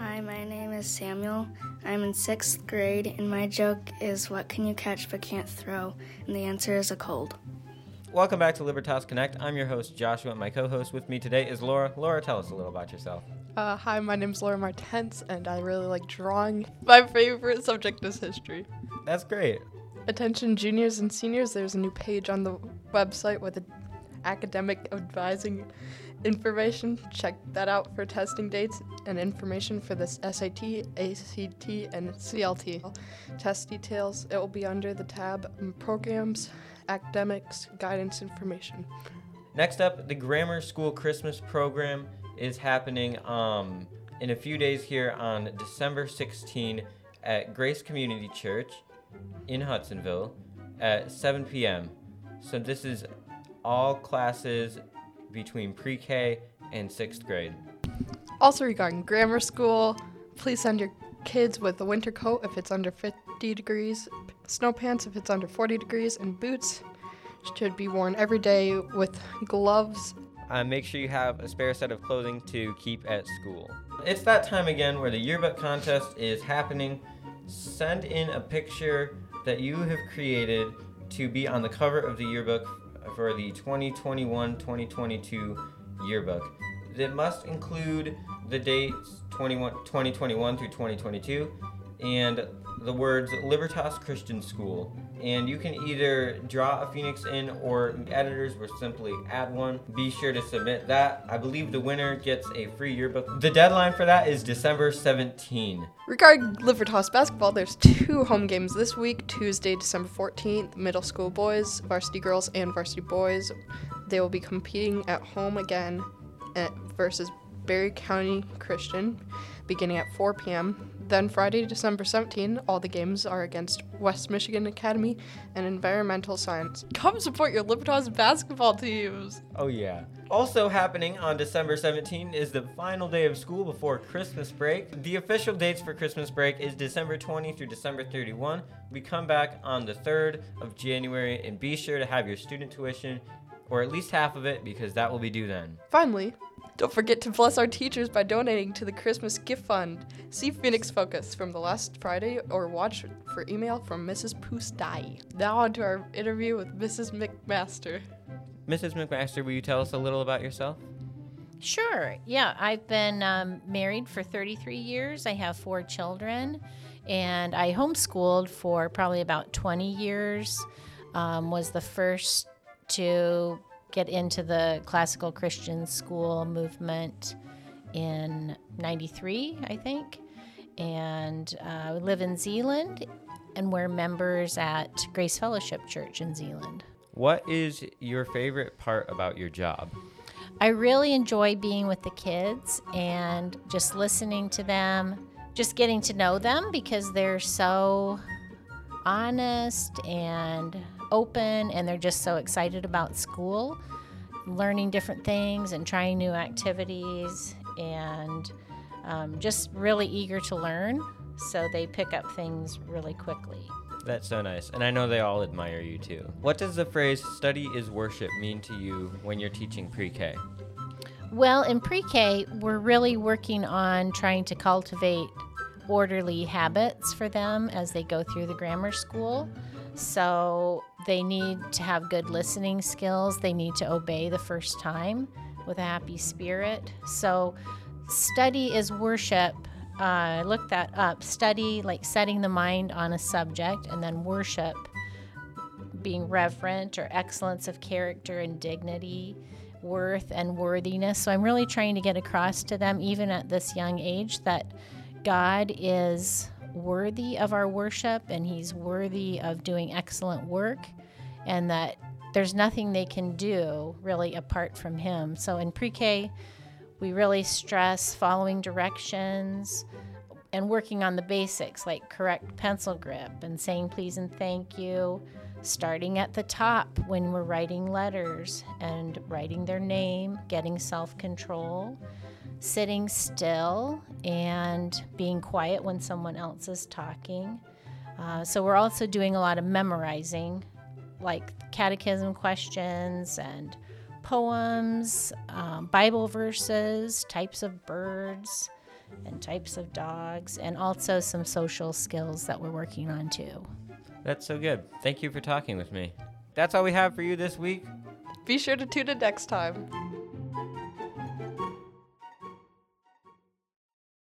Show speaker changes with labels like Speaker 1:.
Speaker 1: Hi, my name is Samuel. I'm in sixth grade, and my joke is what can you catch but can't throw? And the answer is a cold.
Speaker 2: Welcome back to Libertas Connect. I'm your host, Joshua. and My co host with me today is Laura. Laura, tell us a little about yourself.
Speaker 3: Uh, hi, my name's Laura Martens, and I really like drawing. My favorite subject is history.
Speaker 2: That's great.
Speaker 3: Attention juniors and seniors, there's a new page on the website with academic advising information. Check that out for testing dates and information for this SAT, ACT, and CLT. Test details, it will be under the tab Programs, Academics, Guidance Information.
Speaker 2: Next up, the Grammar School Christmas program is happening um, in a few days here on December 16 at Grace Community Church in Hudsonville at 7 p.m. So this is all classes between pre-K and sixth grade.
Speaker 3: Also, regarding grammar school, please send your kids with a winter coat if it's under 50 degrees, snow pants if it's under 40 degrees, and boots should be worn every day with gloves.
Speaker 2: Uh, make sure you have a spare set of clothing to keep at school. It's that time again where the yearbook contest is happening. Send in a picture that you have created to be on the cover of the yearbook for the 2021 2022 yearbook. It must include the dates 21, 2021 through 2022 and the words Libertas Christian School. And you can either draw a phoenix in or editors will simply add one. Be sure to submit that. I believe the winner gets a free yearbook. The deadline for that is December 17.
Speaker 3: Regarding Libertas basketball, there's two home games this week Tuesday, December 14th, middle school boys, varsity girls, and varsity boys. They will be competing at home again at, versus Barry County Christian beginning at 4 p.m. Then Friday, December 17, all the games are against West Michigan Academy and Environmental Science. Come support your Libertas basketball teams.
Speaker 2: Oh yeah. Also happening on December 17 is the final day of school before Christmas break. The official dates for Christmas break is December 20 through December 31. We come back on the 3rd of January and be sure to have your student tuition or at least half of it because that will be due then.
Speaker 3: Finally, don't forget to bless our teachers by donating to the Christmas Gift Fund. See Phoenix Focus from the last Friday or watch for email from Mrs. Pustai. Now on to our interview with Mrs. MacMaster.
Speaker 2: Mrs. MacMaster, will you tell us a little about yourself?
Speaker 4: Sure. Yeah, I've been um, married for 33 years. I have four children, and I homeschooled for probably about 20 years. Um, was the first to get into the classical Christian school movement in 93, I think. And uh, we live in Zeeland, and we're members at Grace Fellowship Church in Zeeland.
Speaker 2: What is your favorite part about your job?
Speaker 4: I really enjoy being with the kids and just listening to them, just getting to know them because they're so honest and open and they're just so excited about school, learning different things and trying new activities and um, just really eager to learn. So they pick up things really quickly.
Speaker 2: That's so nice. And I know they all admire you too. What does the phrase study is worship mean to you when you're teaching pre K?
Speaker 4: Well, in pre K, we're really working on trying to cultivate orderly habits for them as they go through the grammar school. So they need to have good listening skills. They need to obey the first time with a happy spirit. So, study is worship. Uh, I looked that up. Study, like setting the mind on a subject, and then worship, being reverent or excellence of character and dignity, worth and worthiness. So, I'm really trying to get across to them, even at this young age, that God is worthy of our worship and he's worthy of doing excellent work and that there's nothing they can do really apart from him. So in pre K, we really stress following directions and working on the basics like correct pencil grip and saying please and thank you, starting at the top when we're writing letters and writing their name, getting self control sitting still and being quiet when someone else is talking. Uh, so we're also doing a lot of memorizing, like catechism questions and poems, um, Bible verses, types of birds, and types of dogs, and also some social skills that we're working on too.
Speaker 2: That's so good. Thank you for talking with me. That's all we have for you this week.
Speaker 3: Be sure to tune in next time.